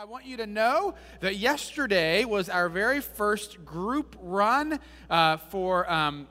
I want you to know that yesterday was our very first group run uh, for um,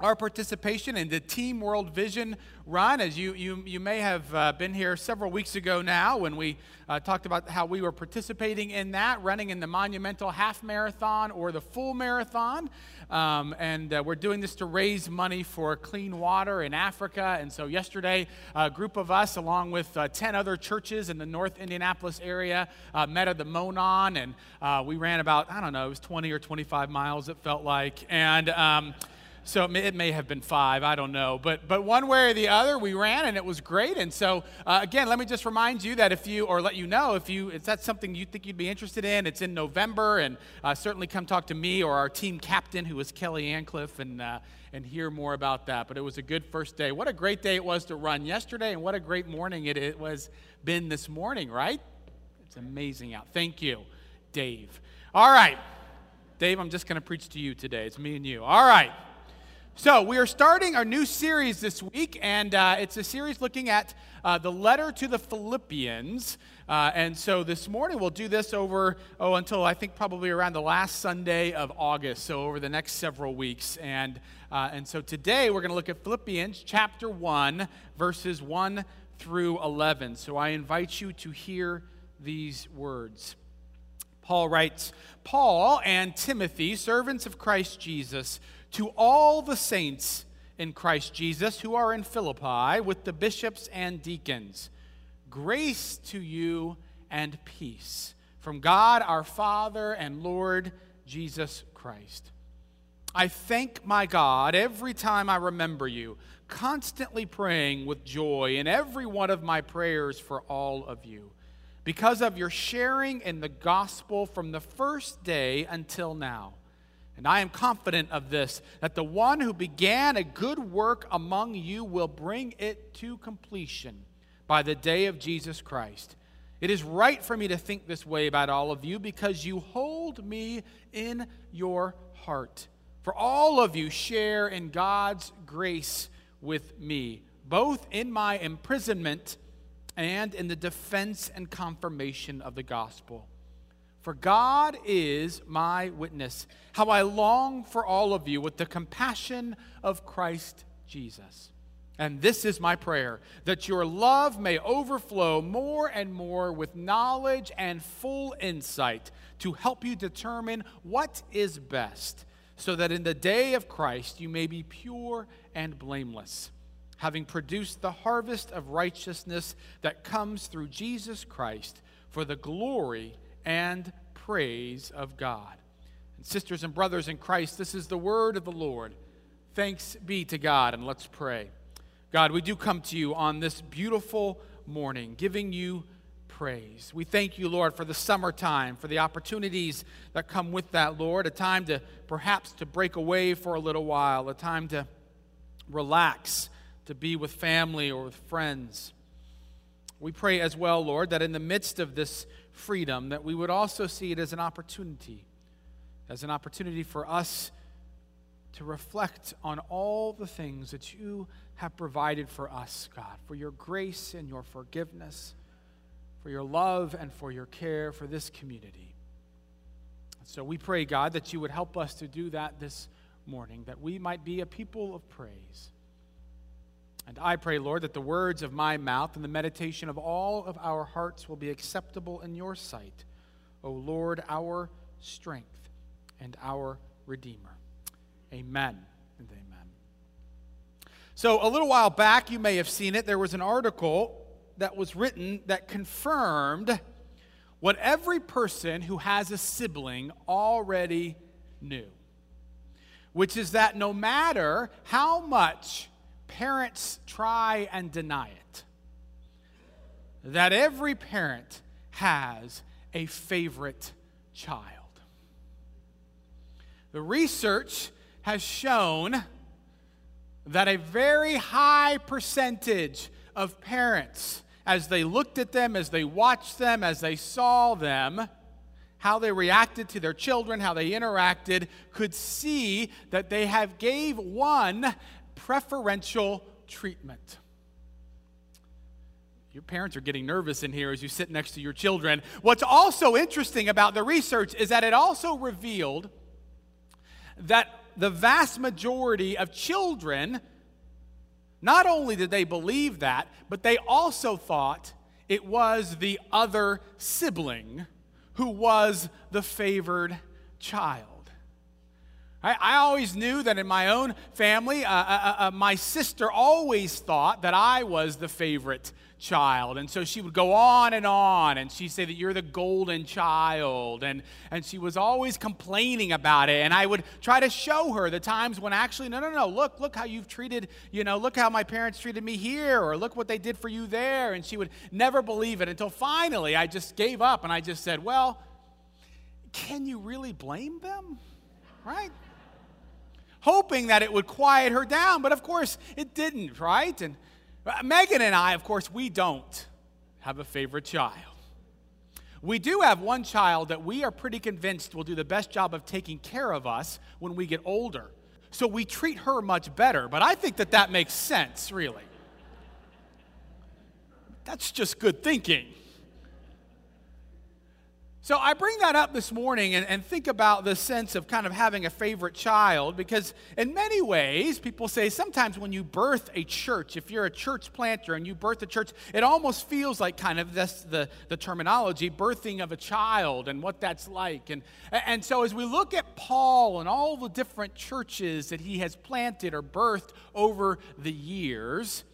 our participation in the Team World Vision run. As you, you, you may have uh, been here several weeks ago now when we uh, talked about how we were participating in that, running in the monumental half marathon or the full marathon. Um, and uh, we're doing this to raise money for clean water in Africa. And so, yesterday, a group of us, along with uh, 10 other churches in the North Indianapolis area, uh, met at the Monon. And uh, we ran about, I don't know, it was 20 or 25 miles, it felt like. And um, so it may, it may, have been five, I don't know. But, but one way or the other, we ran and it was great. And so, uh, again, let me just remind you that if you, or let you know, if you, if that's something you think you'd be interested in, it's in November. And uh, certainly come talk to me or our team captain, who is Kelly Ancliffe, and, uh, and hear more about that. But it was a good first day. What a great day it was to run yesterday, and what a great morning it, it was been this morning, right? It's amazing out. Thank you, Dave. All right. Dave, I'm just going to preach to you today. It's me and you. All right. So, we are starting our new series this week, and uh, it's a series looking at uh, the letter to the Philippians. Uh, and so this morning we'll do this over, oh, until I think probably around the last Sunday of August, so over the next several weeks. And, uh, and so today we're going to look at Philippians chapter 1, verses 1 through 11. So I invite you to hear these words. Paul writes Paul and Timothy, servants of Christ Jesus, to all the saints in Christ Jesus who are in Philippi with the bishops and deacons. Grace to you and peace from God our Father and Lord Jesus Christ. I thank my God every time I remember you, constantly praying with joy in every one of my prayers for all of you, because of your sharing in the gospel from the first day until now and I am confident of this, that the one who began a good work among you will bring it to completion by the day of Jesus Christ. It is right for me to think this way about all of you because you hold me in your heart. For all of you share in God's grace with me, both in my imprisonment and in the defense and confirmation of the gospel. For God is my witness, how I long for all of you with the compassion of Christ Jesus. And this is my prayer that your love may overflow more and more with knowledge and full insight to help you determine what is best, so that in the day of Christ you may be pure and blameless, having produced the harvest of righteousness that comes through Jesus Christ for the glory and praise of God. And sisters and brothers in Christ, this is the word of the Lord. Thanks be to God, and let's pray. God, we do come to you on this beautiful morning, giving you praise. We thank you, Lord, for the summertime, for the opportunities that come with that, Lord, a time to perhaps to break away for a little while, a time to relax, to be with family or with friends. We pray as well, Lord, that in the midst of this freedom, that we would also see it as an opportunity, as an opportunity for us to reflect on all the things that you have provided for us, God, for your grace and your forgiveness, for your love and for your care for this community. So we pray, God, that you would help us to do that this morning, that we might be a people of praise. And I pray, Lord, that the words of my mouth and the meditation of all of our hearts will be acceptable in your sight, O Lord, our strength and our Redeemer. Amen and amen. So, a little while back, you may have seen it, there was an article that was written that confirmed what every person who has a sibling already knew, which is that no matter how much parents try and deny it. That every parent has a favorite child. The research has shown that a very high percentage of parents, as they looked at them, as they watched them, as they saw them, how they reacted to their children, how they interacted, could see that they have gave one preferential treatment. Your parents are getting nervous in here as you sit next to your children. What's also interesting about the research is that it also revealed that the vast majority of children, not only did they believe that, but they also thought it was the other sibling who was the favored child. I, I always knew that in my own family, uh, uh, uh, uh, my sister always thought that I was the favorite child. And so she would go on and on, and she'd say that you're the golden child. And, and she was always complaining about it. And I would try to show her the times when actually, no, no, no, look, look how you've treated, you know, look how my parents treated me here, or look what they did for you there. And she would never believe it until finally I just gave up and I just said, well, can you really blame them? Right? Hoping that it would quiet her down, but of course it didn't, right? And uh, Megan and I, of course, we don't have a favorite child. We do have one child that we are pretty convinced will do the best job of taking care of us when we get older. So we treat her much better, but I think that that makes sense, really. That's just good thinking. So I bring that up this morning and, and, think about the sense of kind of having a favorite child because, in many ways, people say sometimes when you birth a church, if you're a church planter and you birth a church, it almost feels like kind of this, the, the terminology, birthing of a child and what that's like. And, and so as we look at Paul and all the different churches that he has planted or birthed over the years,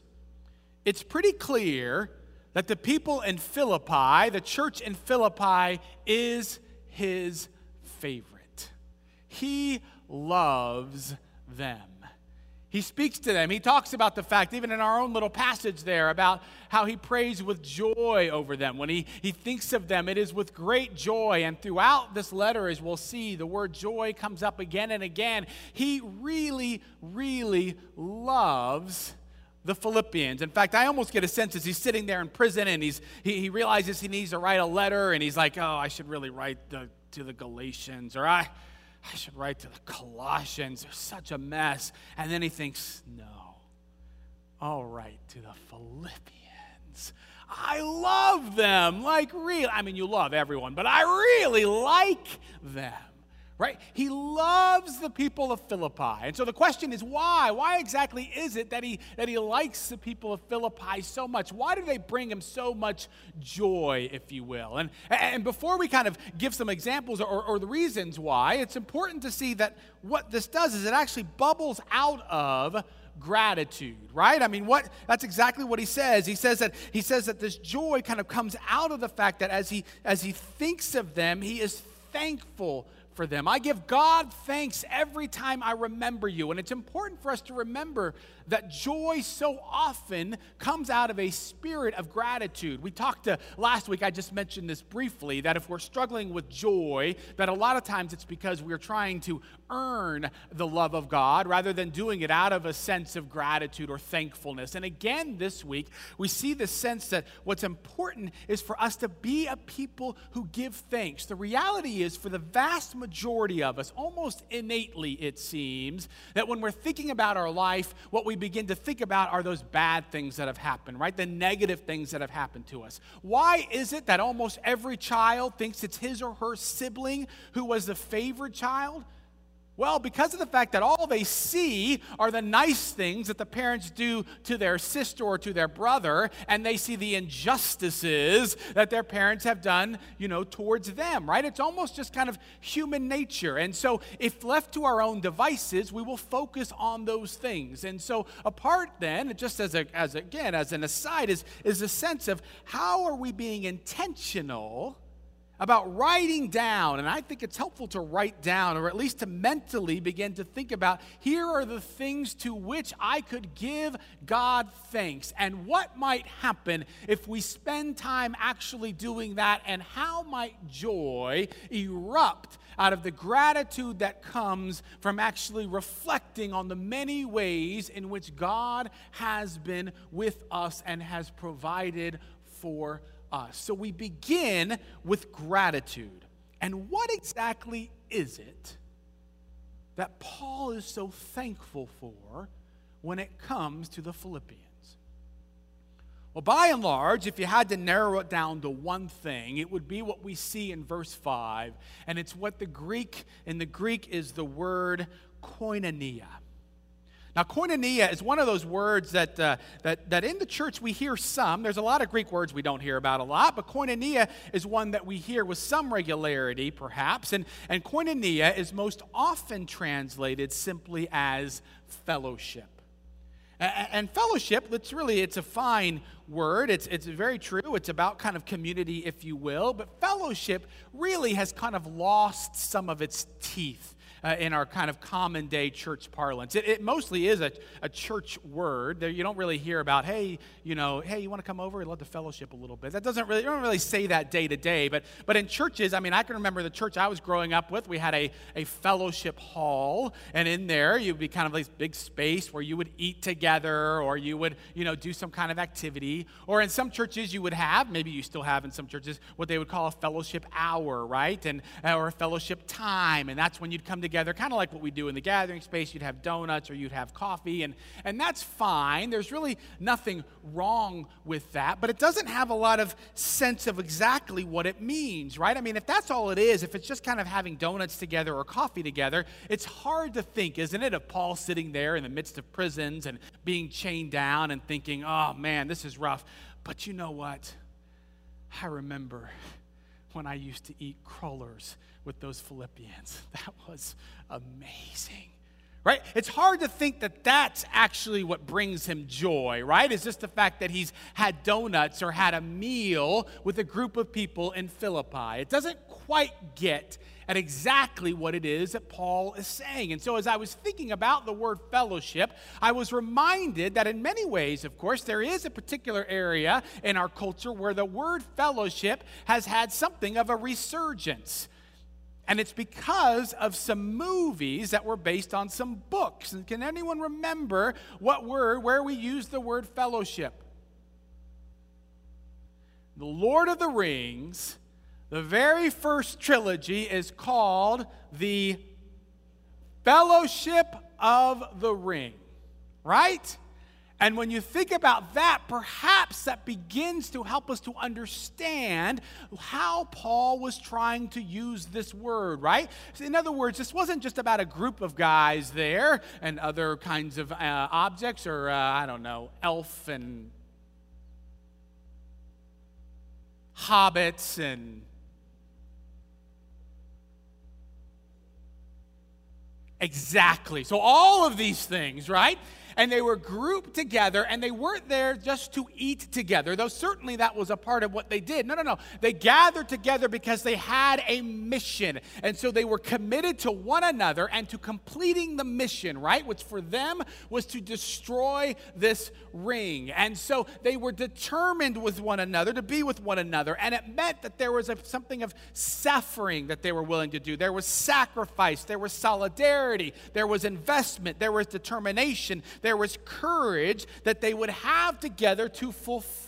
it's pretty clear that the people in Philippi, the church in Philippi, is his favorite. He loves them. He speaks to them. He talks about the fact, even in our own little passage there, about how he prays with joy over them. When he, he thinks of them, it is with great joy. And throughout this letter, as we'll see, the word joy comes up again and again. He really, really loves the Philippians. In fact, I almost get a sense as he's sitting there in prison and he's, he, he realizes he needs to write a letter and he's like, oh, I should really write the, to the Galatians or I, I should write to the Colossians. They're such a mess. And then he thinks, no, I'll write to the Philippians. I love them. Like, really, I mean, you love everyone, but I really like them right? He loves the people of Philippi. And so the question is why? Why exactly is it that he, that he likes the people of Philippi so much? Why do they bring him so much joy, if you will? And, and before we kind of give some examples or, or the reasons why, it's important to see that what this does is it actually bubbles out of gratitude right i mean what that's exactly what he says he says that he says that this joy kind of comes out of the fact that as he as he thinks of them he is thankful for them. I give God thanks every time I remember you. And it's important for us to remember that joy so often comes out of a spirit of gratitude. We talked to last week, I just mentioned this briefly, that if we're struggling with joy, that a lot of times it's because we're trying to earn the love of God rather than doing it out of a sense of gratitude or thankfulness. And again, this week, we see the sense that what's important is for us to be a people who give thanks. The reality is, for the vast majority of us, almost innately, it seems, that when we're thinking about our life, what we begin to think about are those bad things that have happened, right? The negative things that have happened to us. Why is it that almost every child thinks it's his or her sibling who was the favored child? Well, because of the fact that all they see are the nice things that the parents do to their sister or to their brother, and they see the injustices that their parents have done, you know, towards them, right? It's almost just kind of human nature. And so, if left to our own devices, we will focus on those things. And so, a part then, just as, a, as again, as an aside, is, is a sense of how are we being intentional about writing down, and I think it's helpful to write down, or at least to mentally begin to think about here are the things to which I could give God thanks, and what might happen if we spend time actually doing that, and how might joy erupt out of the gratitude that comes from actually reflecting on the many ways in which God has been with us and has provided for us us. So we begin with gratitude. And what exactly is it that Paul is so thankful for when it comes to the Philippians? Well, by and large, if you had to narrow it down to one thing, it would be what we see in verse 5, and it's what the Greek, in the Greek, is the word koinonia. Now, koinonia is one of those words that, uh, that, that in the church we hear some. There's a lot of Greek words we don't hear about a lot, but koinonia is one that we hear with some regularity, perhaps. And, and koinonia is most often translated simply as fellowship. And fellowship, it's really, it's a fine word. It's, it's very true. It's about kind of community, if you will. But fellowship really has kind of lost some of its teeth uh, in our kind of common day church parlance. It, it mostly is a, a church word. You don't really hear about, hey, you know, hey, you want to come over? I'd love to fellowship a little bit. That doesn't really, you don't really say that day to day. But, but in churches, I mean, I can remember the church I was growing up with, we had a, a fellowship hall. And in there, you'd be kind of this big space where you would eat together or you would, you know, do some kind of activity. Or in some churches, you would have, maybe you still have in some churches, what they would call a fellowship hour, right? And, or a fellowship time. And that's when you'd come together together, kind of like what we do in the gathering space. You'd have donuts or you'd have coffee, and, and that's fine. There's really nothing wrong with that, but it doesn't have a lot of sense of exactly what it means, right? I mean, if that's all it is, if it's just kind of having donuts together or coffee together, it's hard to think, isn't it, of Paul sitting there in the midst of prisons and being chained down and thinking, oh man, this is rough. But you know what? I remember when I used to eat crullers with those Philippians. That was amazing. Right? It's hard to think that that's actually what brings him joy, right? It's just the fact that he's had donuts or had a meal with a group of people in Philippi. It doesn't quite get at exactly what it is that Paul is saying. And so, as I was thinking about the word fellowship, I was reminded that in many ways, of course, there is a particular area in our culture where the word fellowship has had something of a resurgence. And it's because of some movies that were based on some books. And can anyone remember what word, where we use the word fellowship? The Lord of the Rings, the very first trilogy is called the Fellowship of the Ring, right? And when you think about that, perhaps that begins to help us to understand how Paul was trying to use this word, right? In other words, this wasn't just about a group of guys there and other kinds of uh, objects or, uh, I don't know, elf and hobbits and Exactly. So, all of these things, right? And they were grouped together and they weren't there just to eat together, though certainly that was a part of what they did. No, no, no. They gathered together because they had a mission. And so they were committed to one another and to completing the mission, right? Which for them was to destroy this ring. And so they were determined with one another to be with one another. And it meant that there was a, something of suffering that they were willing to do. There was sacrifice, there was solidarity, there was investment, there was determination, there was courage that they would have together to fulfill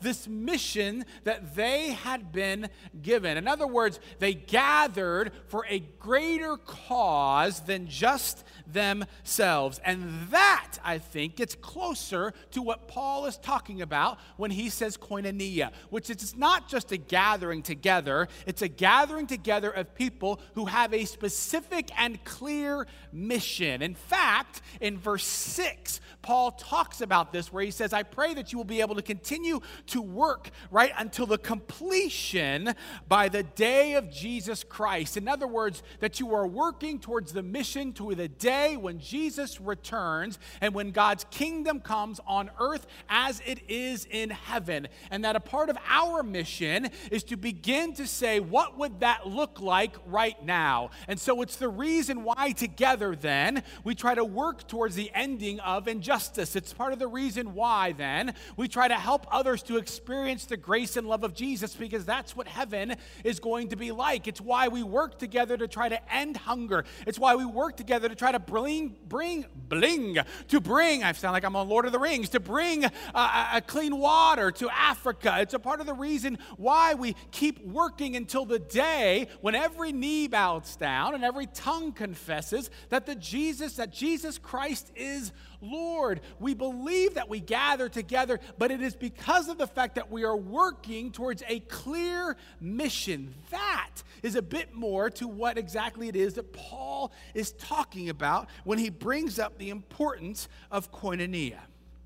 this mission that they had been given. In other words, they gathered for a greater cause than just themselves. And that, I think, gets closer to what Paul is talking about when he says koinonia, which is not just a gathering together, it's a gathering together of people who have a specific and clear mission. In fact, in verse 6, Paul talks about this where he says, I pray that you will be able to continue to work right until the completion by the day of Jesus Christ. In other words, that you are working towards the mission to the day when Jesus returns and when God's kingdom comes on earth as it is in heaven. And that a part of our mission is to begin to say, what would that look like right now? And so it's the reason why together then we try to work towards the ending of injustice. It's part of the reason why then we try to help others to experience the grace and love of Jesus because that's what heaven is going to be like. It's why we work together to try to end hunger. It's why we work together to try to bring, bring, bling, to bring, I sound like I'm on Lord of the Rings, to bring a clean water to Africa. It's a part of the reason why we keep working until the day when every knee bows down and every tongue confesses that the Jesus, that Jesus Christ is is Lord. We believe that we gather together, but it is because of the fact that we are working towards a clear mission. That is a bit more to what exactly it is that Paul is talking about when he brings up the importance of koinonia.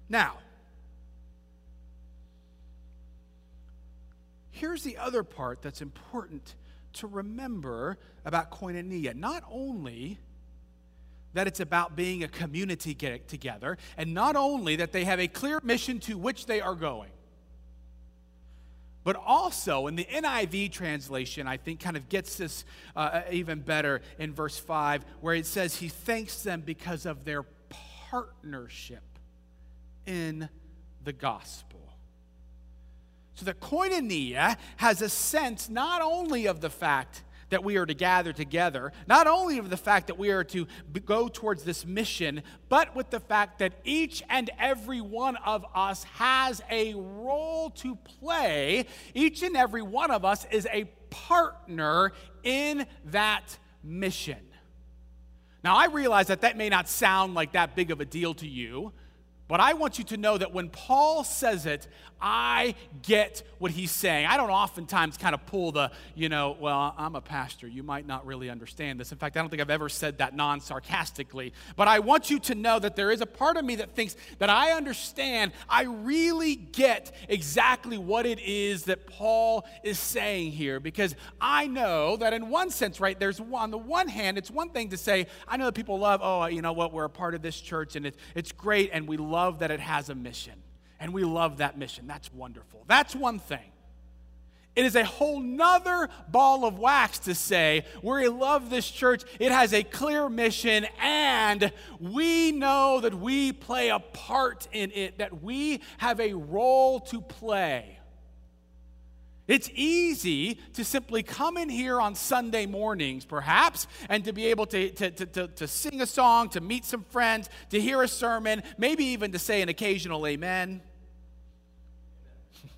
Now, here's the other part that's important to remember about koinonia. Not only that it's about being a community get together, and not only that they have a clear mission to which they are going, but also in the NIV translation, I think kind of gets this uh, even better in verse 5, where it says, He thanks them because of their partnership in the gospel. So the koinonia has a sense not only of the fact that we are to gather together, not only of the fact that we are to go towards this mission, but with the fact that each and every one of us has a role to play. Each and every one of us is a partner in that mission. Now, I realize that that may not sound like that big of a deal to you, but I want you to know that when Paul says it, I get what he's saying. I don't oftentimes kind of pull the, you know, well, I'm a pastor. You might not really understand this. In fact, I don't think I've ever said that non sarcastically. But I want you to know that there is a part of me that thinks that I understand. I really get exactly what it is that Paul is saying here because I know that in one sense, right, there's on the one hand, it's one thing to say, I know that people love, oh, you know what, we're a part of this church and it, it's great and we love that it has a mission and we love that mission. That's wonderful. That's one thing. It is a whole nother ball of wax to say, we love this church, it has a clear mission, and we know that we play a part in it, that we have a role to play. It's easy to simply come in here on Sunday mornings, perhaps, and to be able to, to, to, to, sing a song, to meet some friends, to hear a sermon, maybe even to say an occasional amen.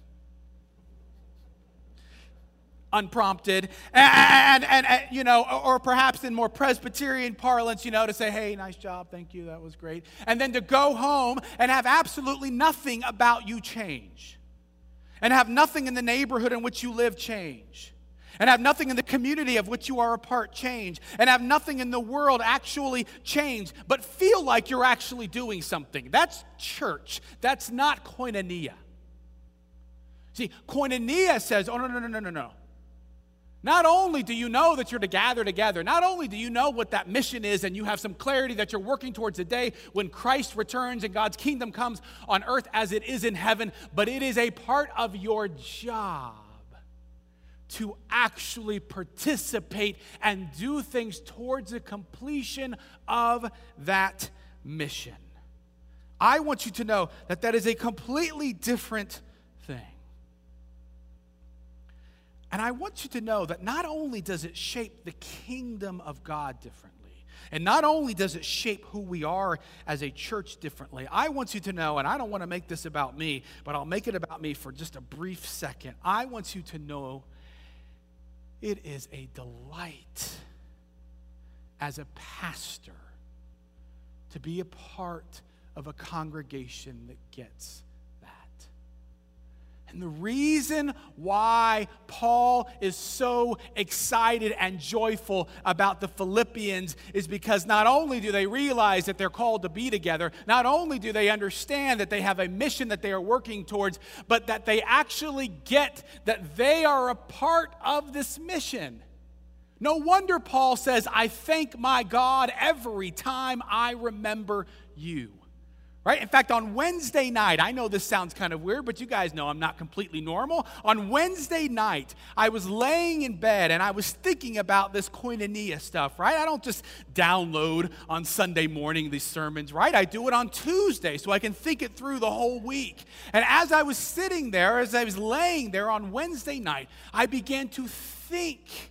unprompted, and, and, and, you know, or perhaps in more Presbyterian parlance, you know, to say, hey, nice job, thank you, that was great. And then to go home and have absolutely nothing about you change, and have nothing in the neighborhood in which you live change. And have nothing in the community of which you are a part change, and have nothing in the world actually change, but feel like you're actually doing something. That's church. That's not koinonia. See, koinonia says, oh, no, no, no, no, no, no. Not only do you know that you're to gather together, not only do you know what that mission is and you have some clarity that you're working towards a day when Christ returns and God's kingdom comes on earth as it is in heaven, but it is a part of your job to actually participate and do things towards the completion of that mission. I want you to know that that is a completely different thing. And I want you to know that not only does it shape the kingdom of God differently, and not only does it shape who we are as a church differently, I want you to know, and I don't want to make this about me, but I'll make it about me for just a brief second. I want you to know it is a delight as a pastor to be a part of a congregation that gets and the reason why Paul is so excited and joyful about the Philippians is because not only do they realize that they're called to be together, not only do they understand that they have a mission that they are working towards, but that they actually get that they are a part of this mission. No wonder Paul says, I thank my God every time I remember you. Right? In fact, on Wednesday night, I know this sounds kind of weird, but you guys know I'm not completely normal. On Wednesday night, I was laying in bed and I was thinking about this koinonia stuff, right? I don't just download on Sunday morning these sermons, right? I do it on Tuesday so I can think it through the whole week. And as I was sitting there, as I was laying there on Wednesday night, I began to think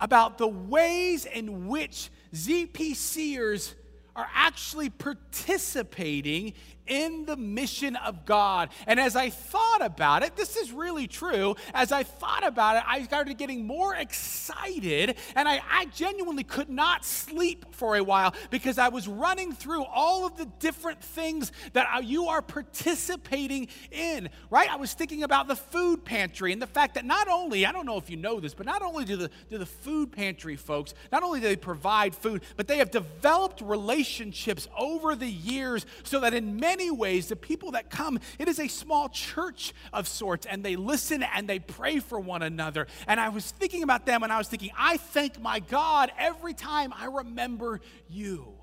about the ways in which ZPCers are actually participating in the mission of God. And as I thought about it, this is really true. As I thought about it, I started getting more excited, and I, I genuinely could not sleep for a while because I was running through all of the different things that you are participating in, right? I was thinking about the food pantry and the fact that not only, I don't know if you know this, but not only do the, do the food pantry folks, not only do they provide food, but they have developed relationships over the years so that in many ways, the people that come, it is a small church of sorts, and they listen and they pray for one another. And I was thinking about them, and I was thinking, I thank my God every time I remember you.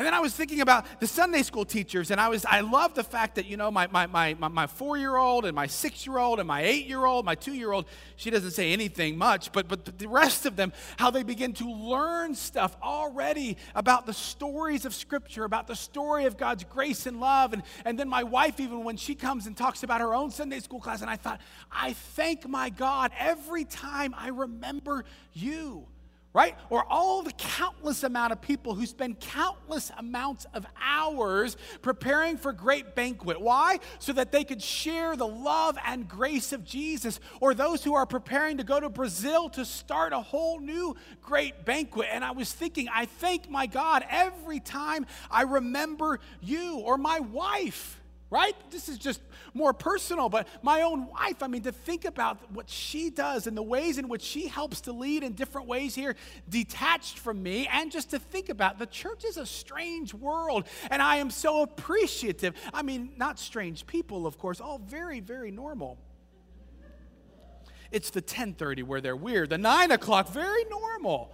And then I was thinking about the Sunday school teachers, and I was I love the fact that, you know, my my my, my four-year-old and my six-year-old and my eight-year-old, my two-year-old, she doesn't say anything much, but but the rest of them, how they begin to learn stuff already about the stories of Scripture, about the story of God's grace and love. And, and then my wife, even when she comes and talks about her own Sunday school class, and I thought, I thank my God every time I remember you right? Or all the countless amount of people who spend countless amounts of hours preparing for great banquet. Why? So that they could share the love and grace of Jesus. Or those who are preparing to go to Brazil to start a whole new great banquet. And I was thinking, I thank my God every time I remember you or my wife right? This is just more personal, but my own wife, I mean, to think about what she does and the ways in which she helps to lead in different ways here, detached from me, and just to think about the church is a strange world, and I am so appreciative. I mean, not strange people, of course, all very, very normal. It's the 10:30 where they're weird. The 9 o'clock, very normal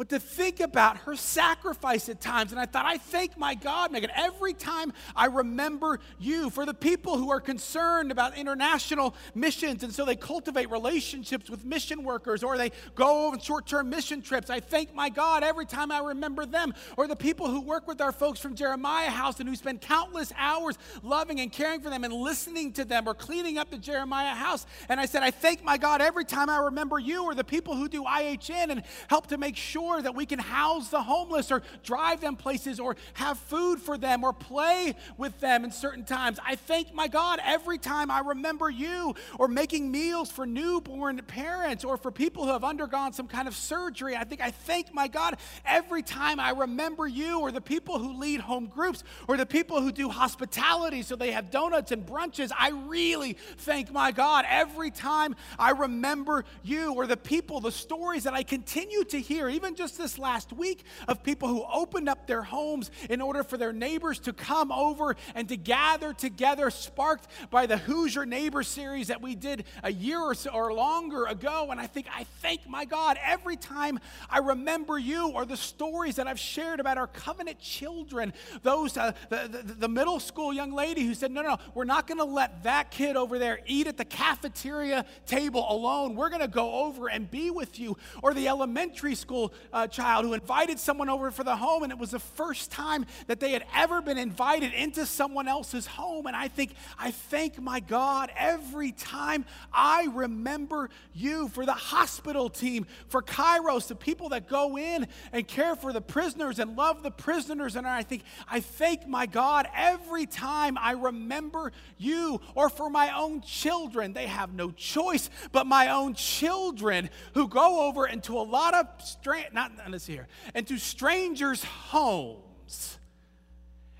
but to think about her sacrifice at times. And I thought, I thank my God, Megan, every time I remember you for the people who are concerned about international missions. And so they cultivate relationships with mission workers or they go on short term mission trips. I thank my God every time I remember them. Or the people who work with our folks from Jeremiah House and who spend countless hours loving and caring for them and listening to them or cleaning up the Jeremiah House. And I said, I thank my God every time I remember you or the people who do IHN and help to make sure sure that we can house the homeless or drive them places or have food for them or play with them in certain times. I thank my God every time I remember you or making meals for newborn parents or for people who have undergone some kind of surgery. I think I thank my God every time I remember you or the people who lead home groups or the people who do hospitality so they have donuts and brunches. I really thank my God every time I remember you or the people, the stories that I continue to hear, even just this last week of people who opened up their homes in order for their neighbors to come over and to gather together, sparked by the Hoosier Neighbor series that we did a year or, so, or longer ago. And I think, I thank my God every time I remember you or the stories that I've shared about our covenant children. Those, uh, the, the, the middle school young lady who said, No, no, we're not going to let that kid over there eat at the cafeteria table alone. We're going to go over and be with you. Or the elementary school uh, child who invited someone over for the home, and it was the first time that they had ever been invited into someone else's home. And I think, I thank my God every time I remember you for the hospital team, for Kairos, the people that go in and care for the prisoners and love the prisoners. And I think, I thank my God every time I remember you, or for my own children. They have no choice but my own children who go over into a lot of strength not, this here, and to strangers' homes,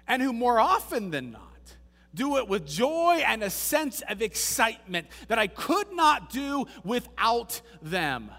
and who more often than not do it with joy and a sense of excitement that I could not do without them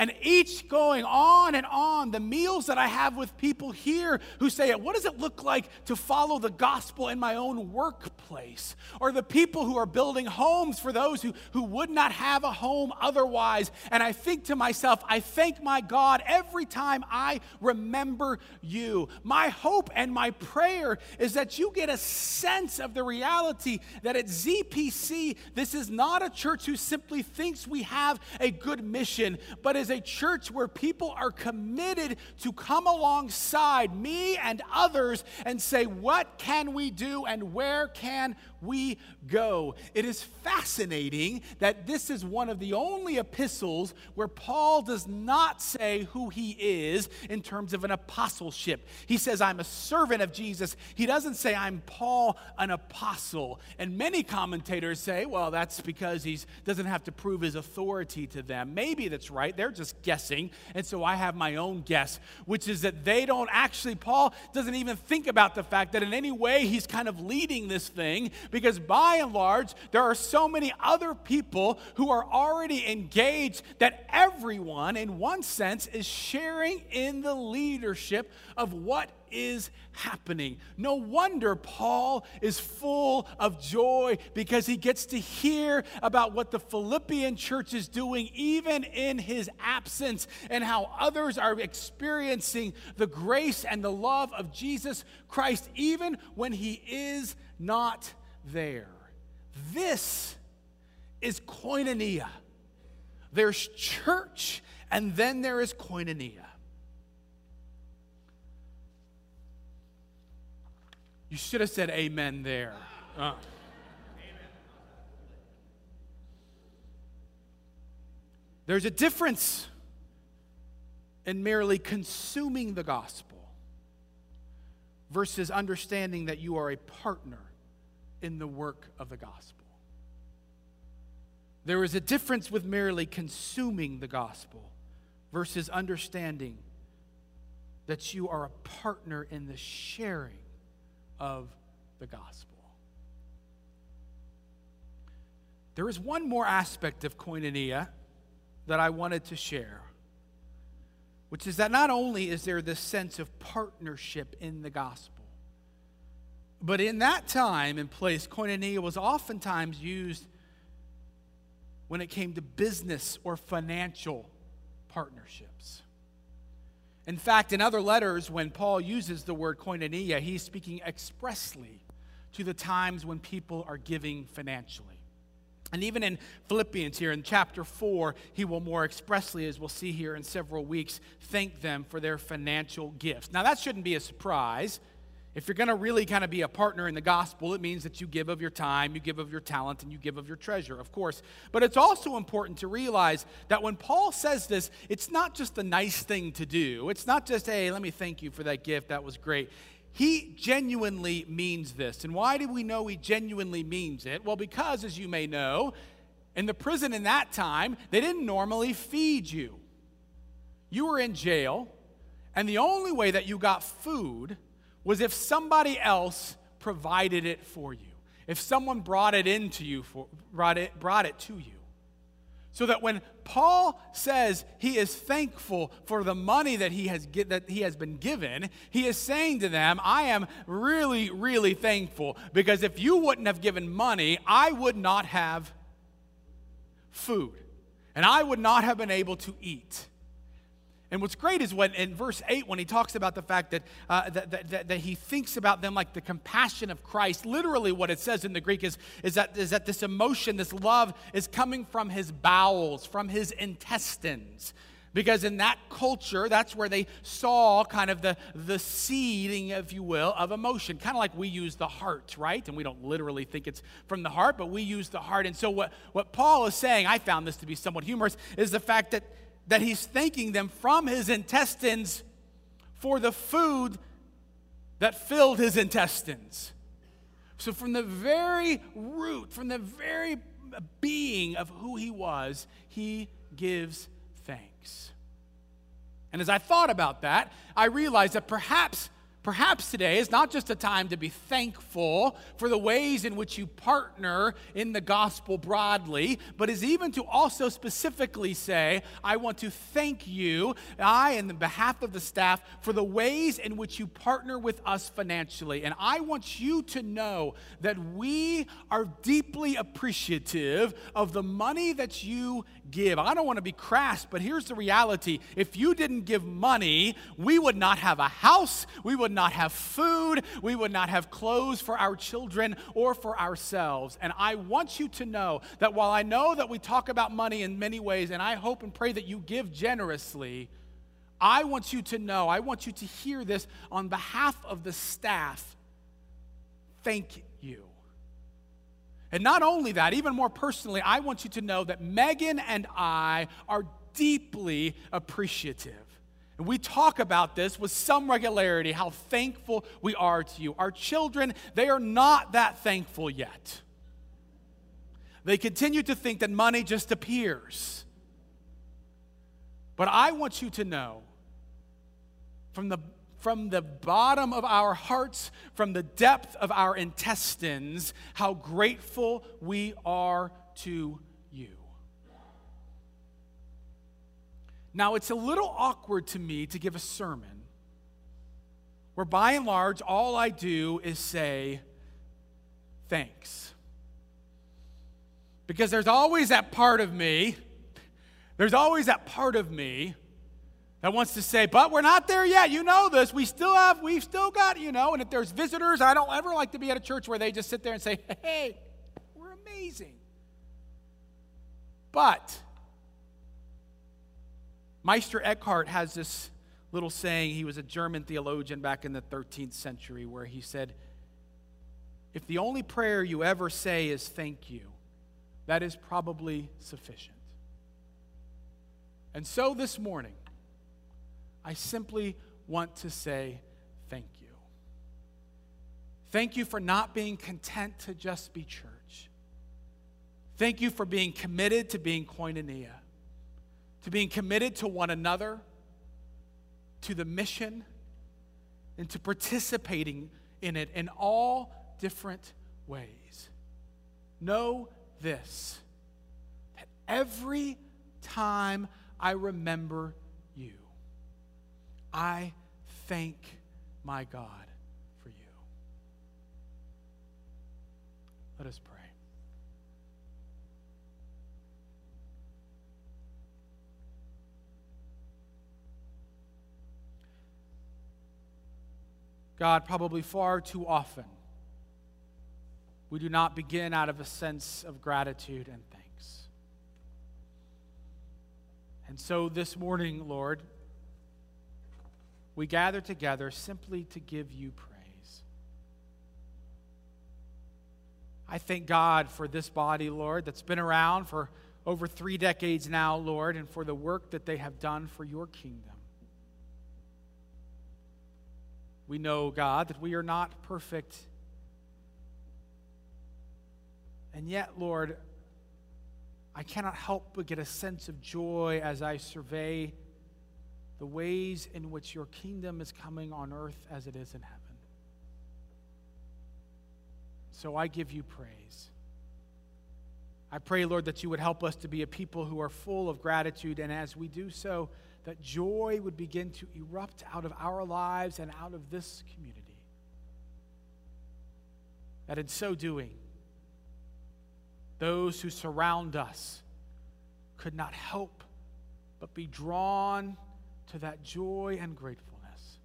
and each going on and on. The meals that I have with people here who say, What does it look like to follow the gospel in my own workplace? Or the people who are building homes for those who, who would not have a home otherwise. And I think to myself, I thank my God every time I remember you. My hope and my prayer is that you get a sense of the reality that at ZPC, this is not a church who simply thinks we have a good mission, but is a church where people are committed to come alongside me and others and say, What can we do and where can we go. It is fascinating that this is one of the only epistles where Paul does not say who he is in terms of an apostleship. He says, I'm a servant of Jesus. He doesn't say, I'm Paul, an apostle. And many commentators say, well, that's because he doesn't have to prove his authority to them. Maybe that's right. They're just guessing. And so I have my own guess, which is that they don't actually, Paul doesn't even think about the fact that in any way he's kind of leading this thing because by and large, there are so many other people who are already engaged that everyone, in one sense, is sharing in the leadership of what is happening. No wonder Paul is full of joy because he gets to hear about what the Philippian church is doing, even in his absence, and how others are experiencing the grace and the love of Jesus Christ, even when he is not there. This is koinonia. There's church, and then there is koinonia. You should have said amen there. Uh. There's a difference in merely consuming the gospel versus understanding that you are a partner in the work of the gospel. There is a difference with merely consuming the gospel versus understanding that you are a partner in the sharing of the gospel. There is one more aspect of koinonia that I wanted to share, which is that not only is there this sense of partnership in the gospel, but in that time and place, koinonia was oftentimes used when it came to business or financial partnerships. In fact, in other letters, when Paul uses the word koinonia, he's speaking expressly to the times when people are giving financially. And even in Philippians, here in chapter 4, he will more expressly, as we'll see here in several weeks, thank them for their financial gifts. Now, that shouldn't be a surprise if you're going to really kind of be a partner in the gospel, it means that you give of your time, you give of your talent, and you give of your treasure, of course. But it's also important to realize that when Paul says this, it's not just a nice thing to do. It's not just, hey, let me thank you for that gift, that was great. He genuinely means this. And why do we know he genuinely means it? Well, because, as you may know, in the prison in that time, they didn't normally feed you. You were in jail, and the only way that you got food was if somebody else provided it for you. If someone brought it into you, for, brought, it, brought it to you. So that when Paul says he is thankful for the money that he has get, that he has been given, he is saying to them, I am really really thankful because if you wouldn't have given money, I would not have food. And I would not have been able to eat. And what's great is when in verse 8, when he talks about the fact that, uh, that, that, that, he thinks about them like the compassion of Christ, literally what it says in the Greek is, is, that, is that this emotion, this love, is coming from his bowels, from his intestines. Because in that culture, that's where they saw kind of the, the seeding, if you will, of emotion. Kind of like we use the heart, right? And we don't literally think it's from the heart, but we use the heart. And so, what, what Paul is saying, I found this to be somewhat humorous, is the fact that that he's thanking them from his intestines for the food that filled his intestines. So, from the very root, from the very being of who he was, he gives thanks. And as I thought about that, I realized that perhaps Perhaps today is not just a time to be thankful for the ways in which you partner in the gospel broadly, but is even to also specifically say, I want to thank you, I, in the behalf of the staff, for the ways in which you partner with us financially. And I want you to know that we are deeply appreciative of the money that you give. I don't want to be crass, but here's the reality. If you didn't give money, we would not have a house, we would not have food, we would not have clothes for our children or for ourselves. And I want you to know that while I know that we talk about money in many ways, and I hope and pray that you give generously, I want you to know, I want you to hear this on behalf of the staff. Thank you. And not only that, even more personally, I want you to know that Megan and I are deeply appreciative. And we talk about this with some regularity how thankful we are to you. Our children, they are not that thankful yet. They continue to think that money just appears. But I want you to know from the from the bottom of our hearts, from the depth of our intestines, how grateful we are to Now, it's a little awkward to me to give a sermon where, by and large, all I do is say, thanks. Because there's always that part of me, there's always that part of me that wants to say, but we're not there yet. You know this. We still have, we've still got, you know, and if there's visitors, I don't ever like to be at a church where they just sit there and say, hey, we're amazing. But Meister Eckhart has this little saying. He was a German theologian back in the 13th century where he said, if the only prayer you ever say is thank you, that is probably sufficient. And so this morning, I simply want to say thank you. Thank you for not being content to just be church. Thank you for being committed to being koinonia, to being committed to one another, to the mission, and to participating in it in all different ways. Know this that every time I remember you, I thank my God for you. Let us pray. God, probably far too often, we do not begin out of a sense of gratitude and thanks. And so this morning, Lord, we gather together simply to give you praise. I thank God for this body, Lord, that's been around for over three decades now, Lord, and for the work that they have done for your kingdom. We know, God, that we are not perfect. And yet, Lord, I cannot help but get a sense of joy as I survey the ways in which your kingdom is coming on earth as it is in heaven. So I give you praise. I pray, Lord, that you would help us to be a people who are full of gratitude, and as we do so, that joy would begin to erupt out of our lives and out of this community. That in so doing, those who surround us could not help but be drawn to that joy and gratefulness.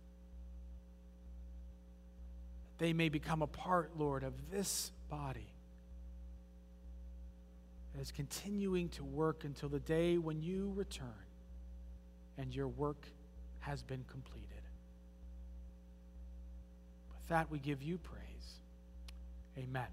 They may become a part, Lord, of this body that is continuing to work until the day when you return and your work has been completed. With that, we give you praise. Amen.